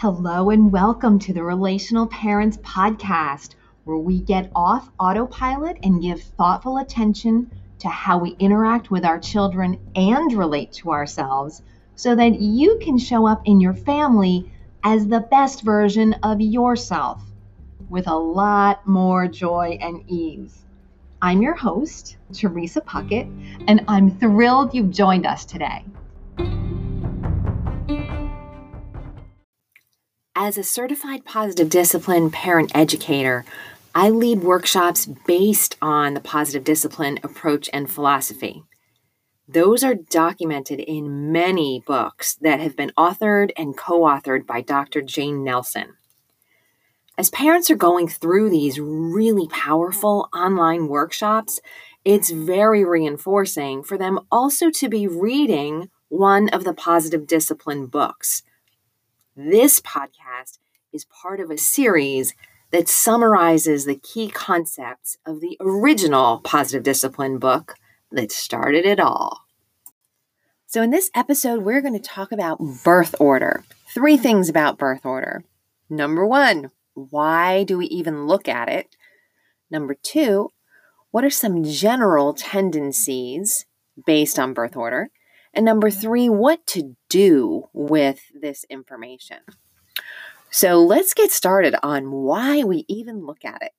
Hello and welcome to the Relational Parents Podcast, where we get off autopilot and give thoughtful attention to how we interact with our children and relate to ourselves so that you can show up in your family as the best version of yourself with a lot more joy and ease. I'm your host, Teresa Puckett, and I'm thrilled you've joined us today. As a certified positive discipline parent educator, I lead workshops based on the positive discipline approach and philosophy. Those are documented in many books that have been authored and co authored by Dr. Jane Nelsen. As parents are going through these really powerful online workshops, it's very reinforcing for them also to be reading one of the positive discipline books. This podcast is part of a series that summarizes the key concepts of the original positive discipline book that started it all. So, in this episode, we're going to talk about birth order. Three things about birth order. Number one, why do we even look at it? Number two, what are some general tendencies based on birth order? And number mm-hmm. three, what to do with this information. So let's get started on why we even look at it.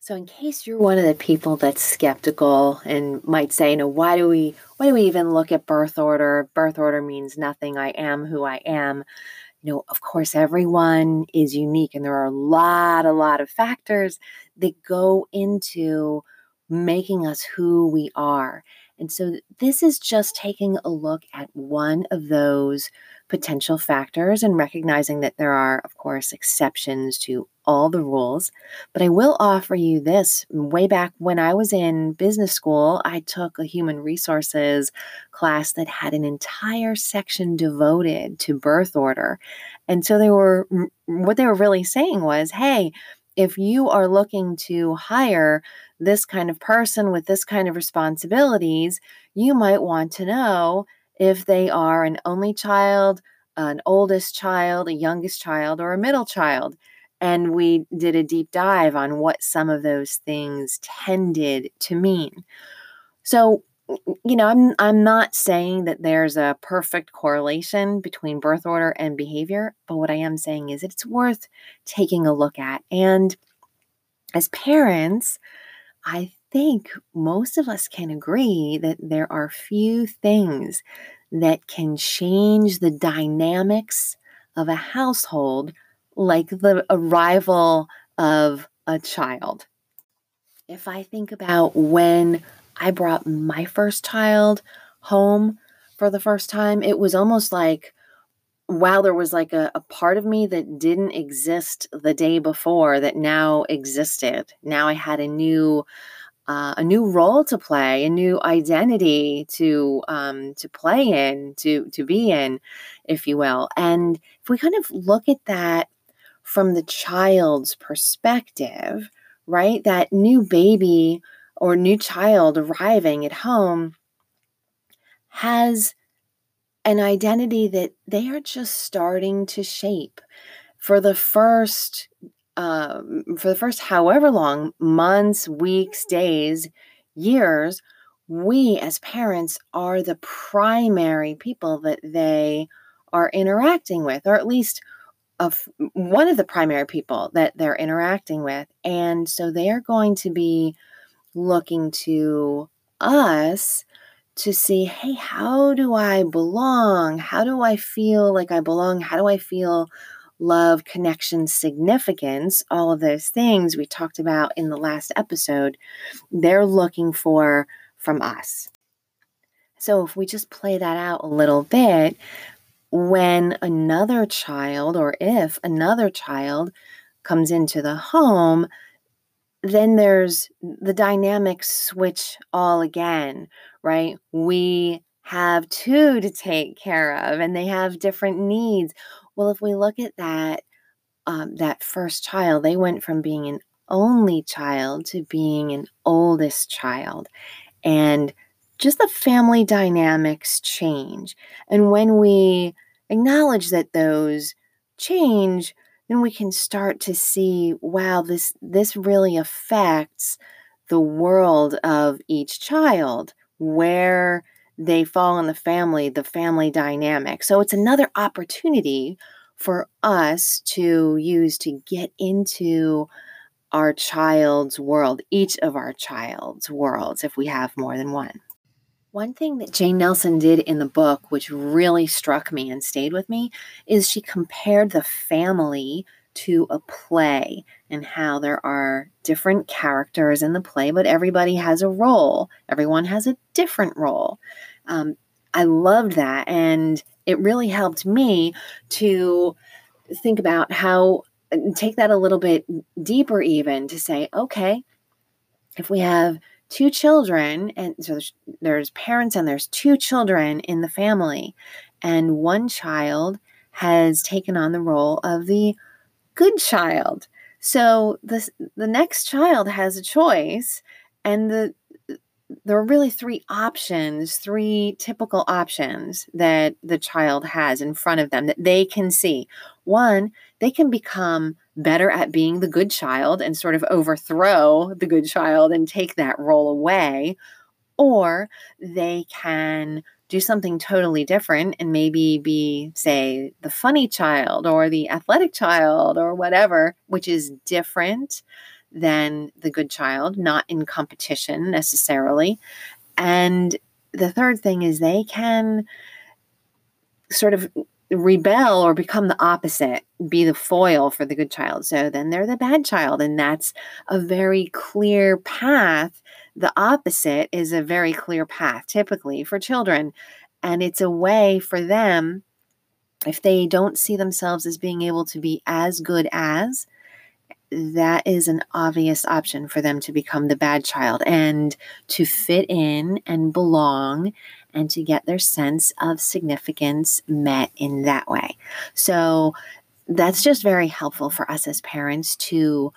So, in case you're one of the people that's skeptical and might say, you know, why do we why do we even look at birth order? Birth order means nothing. I am who I am. You know, of course, everyone is unique, and there are a lot, a lot of factors that go into making us who we are. And so this is just taking a look at one of those potential factors and recognizing that there are, of course, exceptions to all the rules. But I will offer you this. Way back when I was in business school, I took a human resources class that had an entire section devoted to birth order. And so they were, what they were really saying was, hey, if you are looking to hire this kind of person with this kind of responsibilities, you might want to know if they are an only child, an oldest child, a youngest child, or a middle child. And we did a deep dive on what some of those things tended to mean. So, you know, I'm I'm not saying that there's a perfect correlation between birth order and behavior, but what I am saying is it's worth taking a look at. And as parents, I think most of us can agree that there are few things that can change the dynamics of a household like the arrival of a child. If I think about when I brought my first child home for the first time, it was almost like, wow, there was like a, a part of me that didn't exist the day before that now existed. Now I had a new uh, a new role to play, a new identity to um, to play in, to to be in, if you will. And if we kind of look at that from the child's perspective, right, that new baby or new child arriving at home has an identity that they are just starting to shape for the first uh, for the first however long months weeks days years we as parents are the primary people that they are interacting with or at least of one of the primary people that they're interacting with. And so they are going to be looking to us to see, hey, how do I belong? How do I feel like I belong? How do I feel love, connection, significance? All of those things we talked about in the last episode, they're looking for from us. So if we just play that out a little bit, when another child or if another child comes into the home, then there's the dynamics switch all again, right? We have two to take care of and they have different needs. Well, if we look at that, um, that first child, they went from being an only child to being an oldest child. And just the family dynamics change. And when we acknowledge that those change, then we can start to see wow, this, this really affects the world of each child, where they fall in the family, the family dynamic. So it's another opportunity for us to use to get into our child's world, each of our child's worlds, if we have more than one. One thing that Jane Nelsen did in the book, which really struck me and stayed with me, is she compared the family to a play and how there are different characters in the play, but everybody has a role. Everyone has a different role. Um, I loved that. And it really helped me to think about how take that a little bit deeper even to say okay if we have two children and so there's, there's, parents and there's two children in the family and one child has taken on the role of the good child so the the next child has a choice and the there are really three options, three typical options that the child has in front of them that they can see. One, they can become better at being the good child and sort of overthrow the good child and take that role away, or they can do something totally different and maybe be, say, the funny child or the athletic child or whatever, which is different than the good child, not in competition necessarily. And the third thing is they can sort of rebel or become the opposite, be the foil for the good child. So then they're the bad child. And that's a very clear path. The opposite is a very clear path, typically for children. And it's a way for them, if they don't see themselves as being able to be as good as, that is an obvious option for them to become the bad child and to fit in and belong and to get their sense of significance met in that way. So that's just very helpful for us as parents to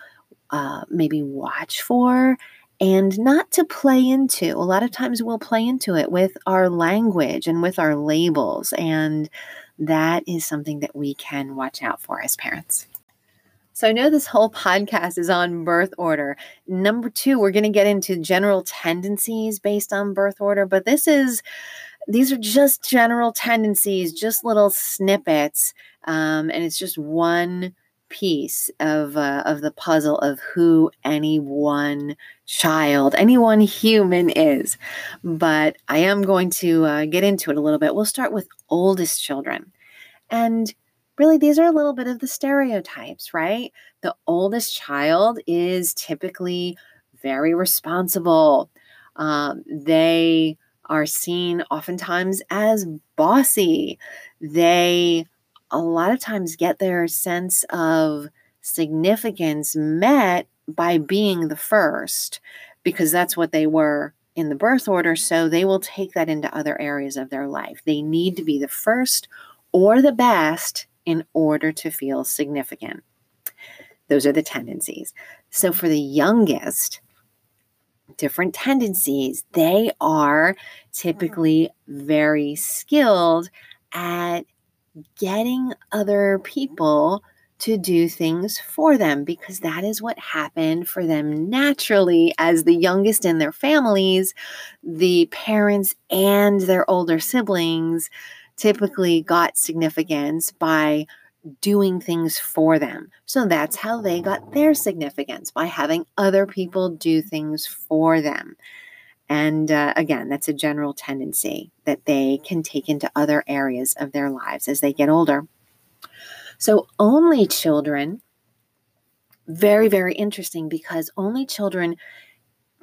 uh, maybe watch for and not to play into. A lot of times we'll play into it with our language and with our labels, and that is something that we can watch out for as parents. So I know this whole podcast is on birth order. Number two, we're going to get into general tendencies based on birth order, but this is these are just general tendencies, just little snippets, um, and it's just one piece of uh, of the puzzle of who any one child, any one human is. But I am going to uh, get into it a little bit. We'll start with oldest children, and really these are a little bit of the stereotypes, right? The oldest child is typically very responsible. Um, they are seen oftentimes as bossy. They a lot of times get their sense of significance met by being the first because that's what they were in the birth order. So they will take that into other areas of their life. They need to be the first or the best in order to feel significant. Those are the tendencies. So for the youngest, different tendencies, they are typically very skilled at getting other people to do things for them because that is what happened for them naturally as the youngest in their families. The parents and their older siblings typically got significance by doing things for them. So that's how they got their significance by having other people do things for them. And uh, again, that's a general tendency that they can take into other areas of their lives as they get older. So, only children, very, very interesting because only children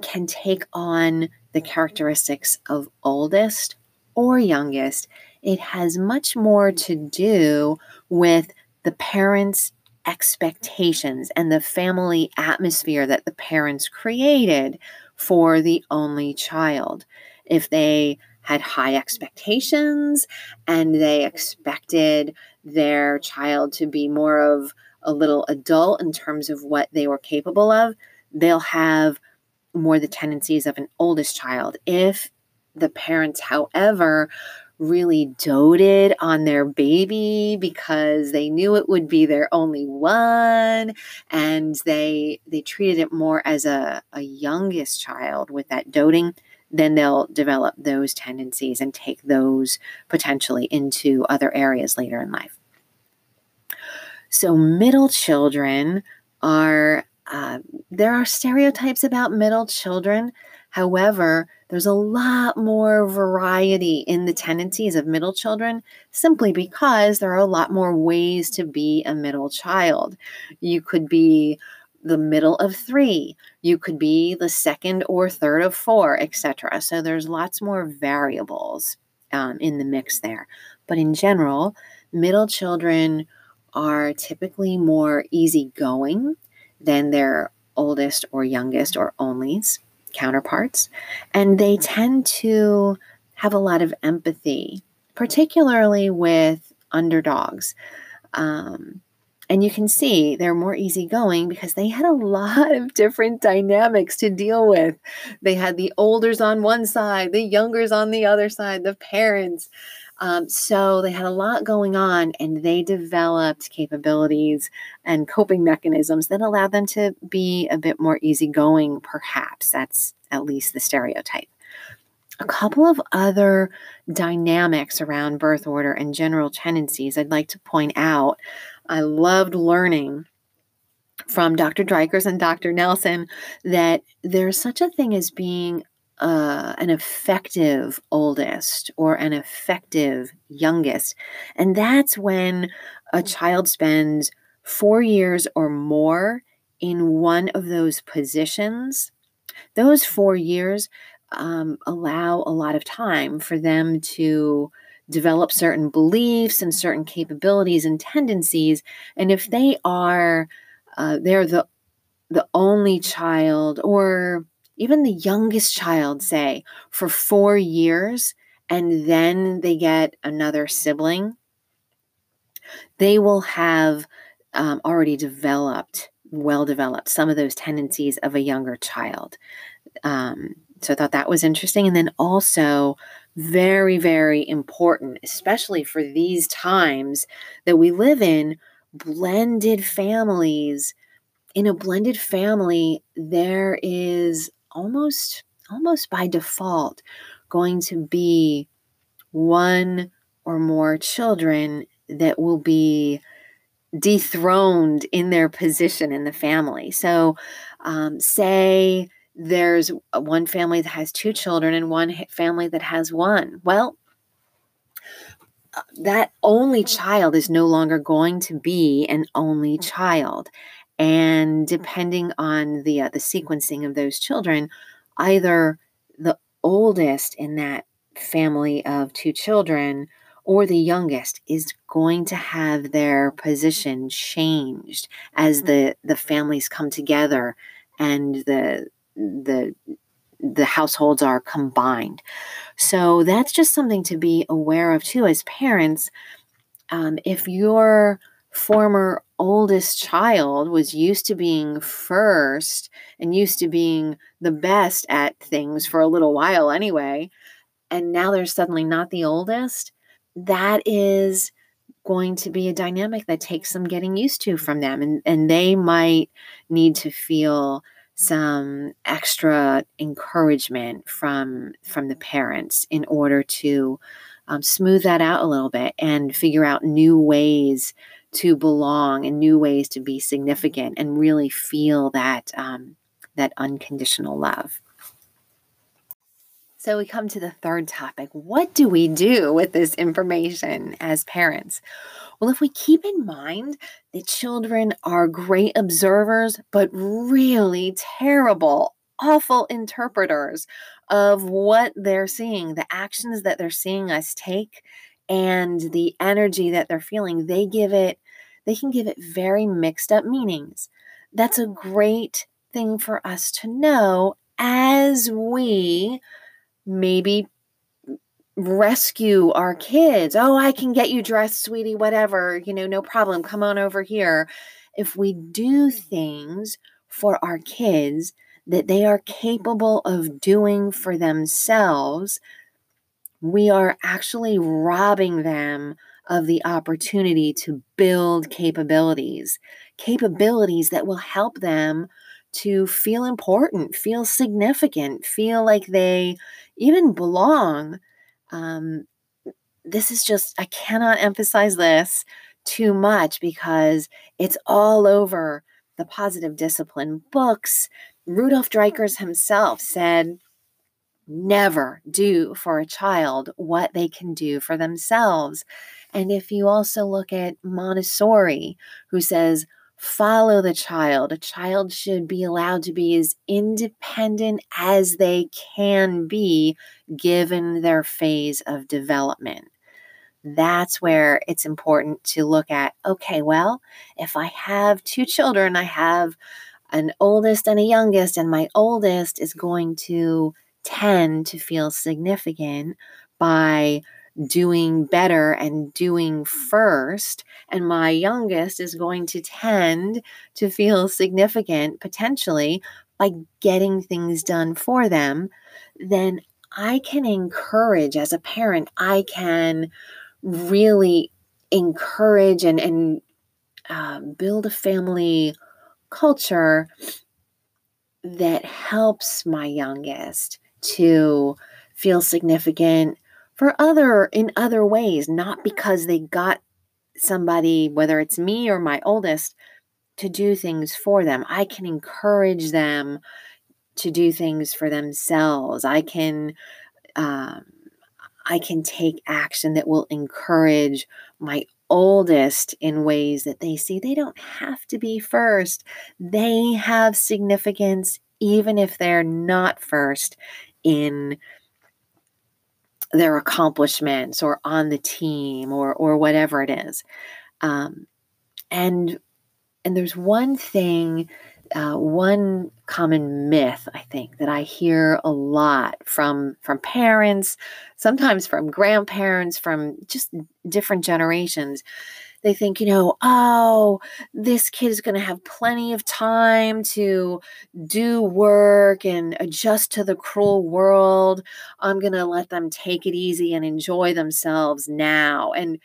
can take on the characteristics of oldest or youngest it has much more to do with the parents' expectations and the family atmosphere that the parents created for the only child. If they had high expectations and they expected their child to be more of a little adult in terms of what they were capable of, they'll have more the tendencies of an oldest child. If the parents, however, really doted on their baby because they knew it would be their only one and they they treated it more as a, a youngest child with that doting then they'll develop those tendencies and take those potentially into other areas later in life. So middle children are uh, there are stereotypes about middle children However, there's a lot more variety in the tendencies of middle children simply because there are a lot more ways to be a middle child. You could be the middle of three, you could be the second or third of four, etc. So there's lots more variables um, in the mix there. But in general, middle children are typically more easygoing than their oldest or youngest or onlys counterparts, and they tend to have a lot of empathy, particularly with underdogs. Um, and you can see they're more easygoing because they had a lot of different dynamics to deal with. They had the olders on one side, the youngers on the other side, the parents. Um, so they had a lot going on and they developed capabilities and coping mechanisms that allowed them to be a bit more easygoing, perhaps. That's at least the stereotype. A couple of other dynamics around birth order and general tendencies I'd like to point out. I loved learning from Dr. Dreikurs and Dr. Nelsen that there's such a thing as being uh, an effective oldest or an effective youngest. And that's when a child spends four years or more in one of those positions. Those four years um, allow a lot of time for them to develop certain beliefs and certain capabilities and tendencies. And if they are, uh, they're the the only child or even the youngest child, say, for four years, and then they get another sibling, they will have um, already developed, well developed, some of those tendencies of a younger child. Um, so I thought that was interesting. And then also, very, very important, especially for these times that we live in, blended families. In a blended family, there is almost almost by default going to be one or more children that will be dethroned in their position in the family. So, um, say there's one family that has two children and one family that has one. Well, uh, that only child is no longer going to be an only child and depending on the uh, the sequencing of those children either the oldest in that family of two children or the youngest is going to have their position changed as mm-hmm. the the families come together and the the the households are combined so that's just something to be aware of too as parents um, if you're former oldest child was used to being first and used to being the best at things for a little while anyway, and now they're suddenly not the oldest, that is going to be a dynamic that takes some getting used to from them. And, and they might need to feel some extra encouragement from from the parents in order to um, smooth that out a little bit and figure out new ways to belong and new ways to be significant and really feel that um, that unconditional love. So we come to the third topic. What do we do with this information as parents? Well, if we keep in mind that children are great observers, but really terrible, awful interpreters of what they're seeing, the actions that they're seeing us take, and the energy that they're feeling, they give it, they can give it very mixed up meanings. That's a great thing for us to know as we maybe rescue our kids. Oh, I can get you dressed, sweetie, whatever, you know, no problem. Come on over here. If we do things for our kids that they are capable of doing for themselves, we are actually robbing them of the opportunity to build capabilities, capabilities that will help them to feel important, feel significant, feel like they even belong. Um, this is just, I cannot emphasize this too much because it's all over the positive discipline books. Rudolf Dreikurs himself said, Never do for a child what they can do for themselves. And if you also look at Montessori, who says, follow the child. A child should be allowed to be as independent as they can be given their phase of development. That's where it's important to look at okay, well, if I have two children, I have an oldest and a youngest, and my oldest is going to tend to feel significant by doing better and doing first, and my youngest is going to tend to feel significant potentially by getting things done for them, then I can encourage as a parent, I can really encourage and, and uh, build a family culture that helps my youngest to feel significant for other in other ways not because they got somebody whether it's me or my oldest to do things for them. I can encourage them to do things for themselves. I can um, i can take action that will encourage my oldest in ways that they see they don't have to be first. They have significance even if they're not first in their accomplishments or on the team or or whatever it is. Um, and and there's one thing uh, one common myth i think that i hear a lot from from parents sometimes from grandparents from just different generations they think, you know, oh, this kid is going to have plenty of time to do work and adjust to the cruel world. I'm going to let them take it easy and enjoy themselves now. And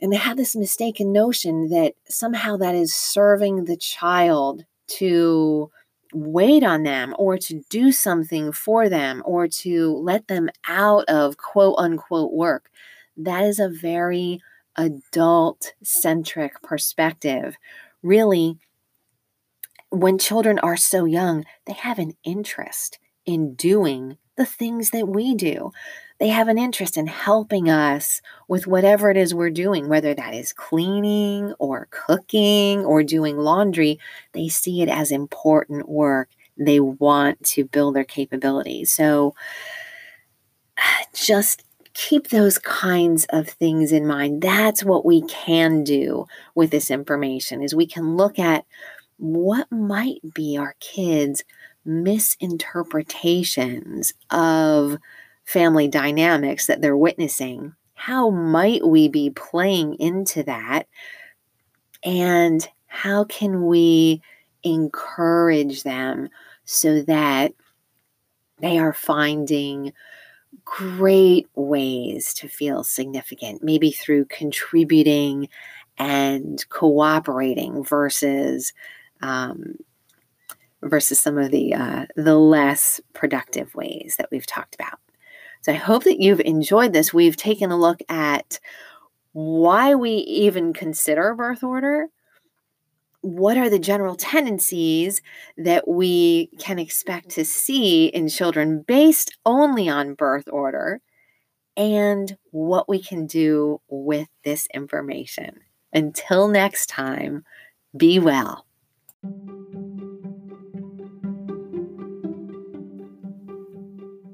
and they have this mistaken notion that somehow that is serving the child to wait on them or to do something for them or to let them out of quote unquote work. That is a very adult centric perspective. Really, when children are so young, they have an interest in doing the things that we do. They have an interest in helping us with whatever it is we're doing, whether that is cleaning or cooking or doing laundry. They see it as important work. They want to build their capabilities. So just keep those kinds of things in mind. That's what we can do with this information is we can look at what might be our kids' misinterpretations of family dynamics that they're witnessing. How might we be playing into that? And how can we encourage them so that they are finding great ways to feel significant, maybe through contributing and cooperating versus um, versus some of the uh, the less productive ways that we've talked about. So I hope that you've enjoyed this. We've taken a look at why we even consider birth order, what are the general tendencies that we can expect to see in children based only on birth order and what we can do with this information. Until next time, be well.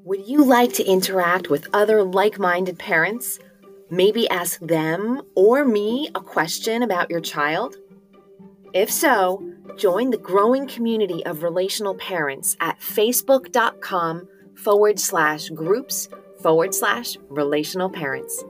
Would you like to interact with other like minded parents? Maybe ask them or me a question about your child? If so, join the growing community of relational parents at facebook.com forward slash groups forward slash relational parents.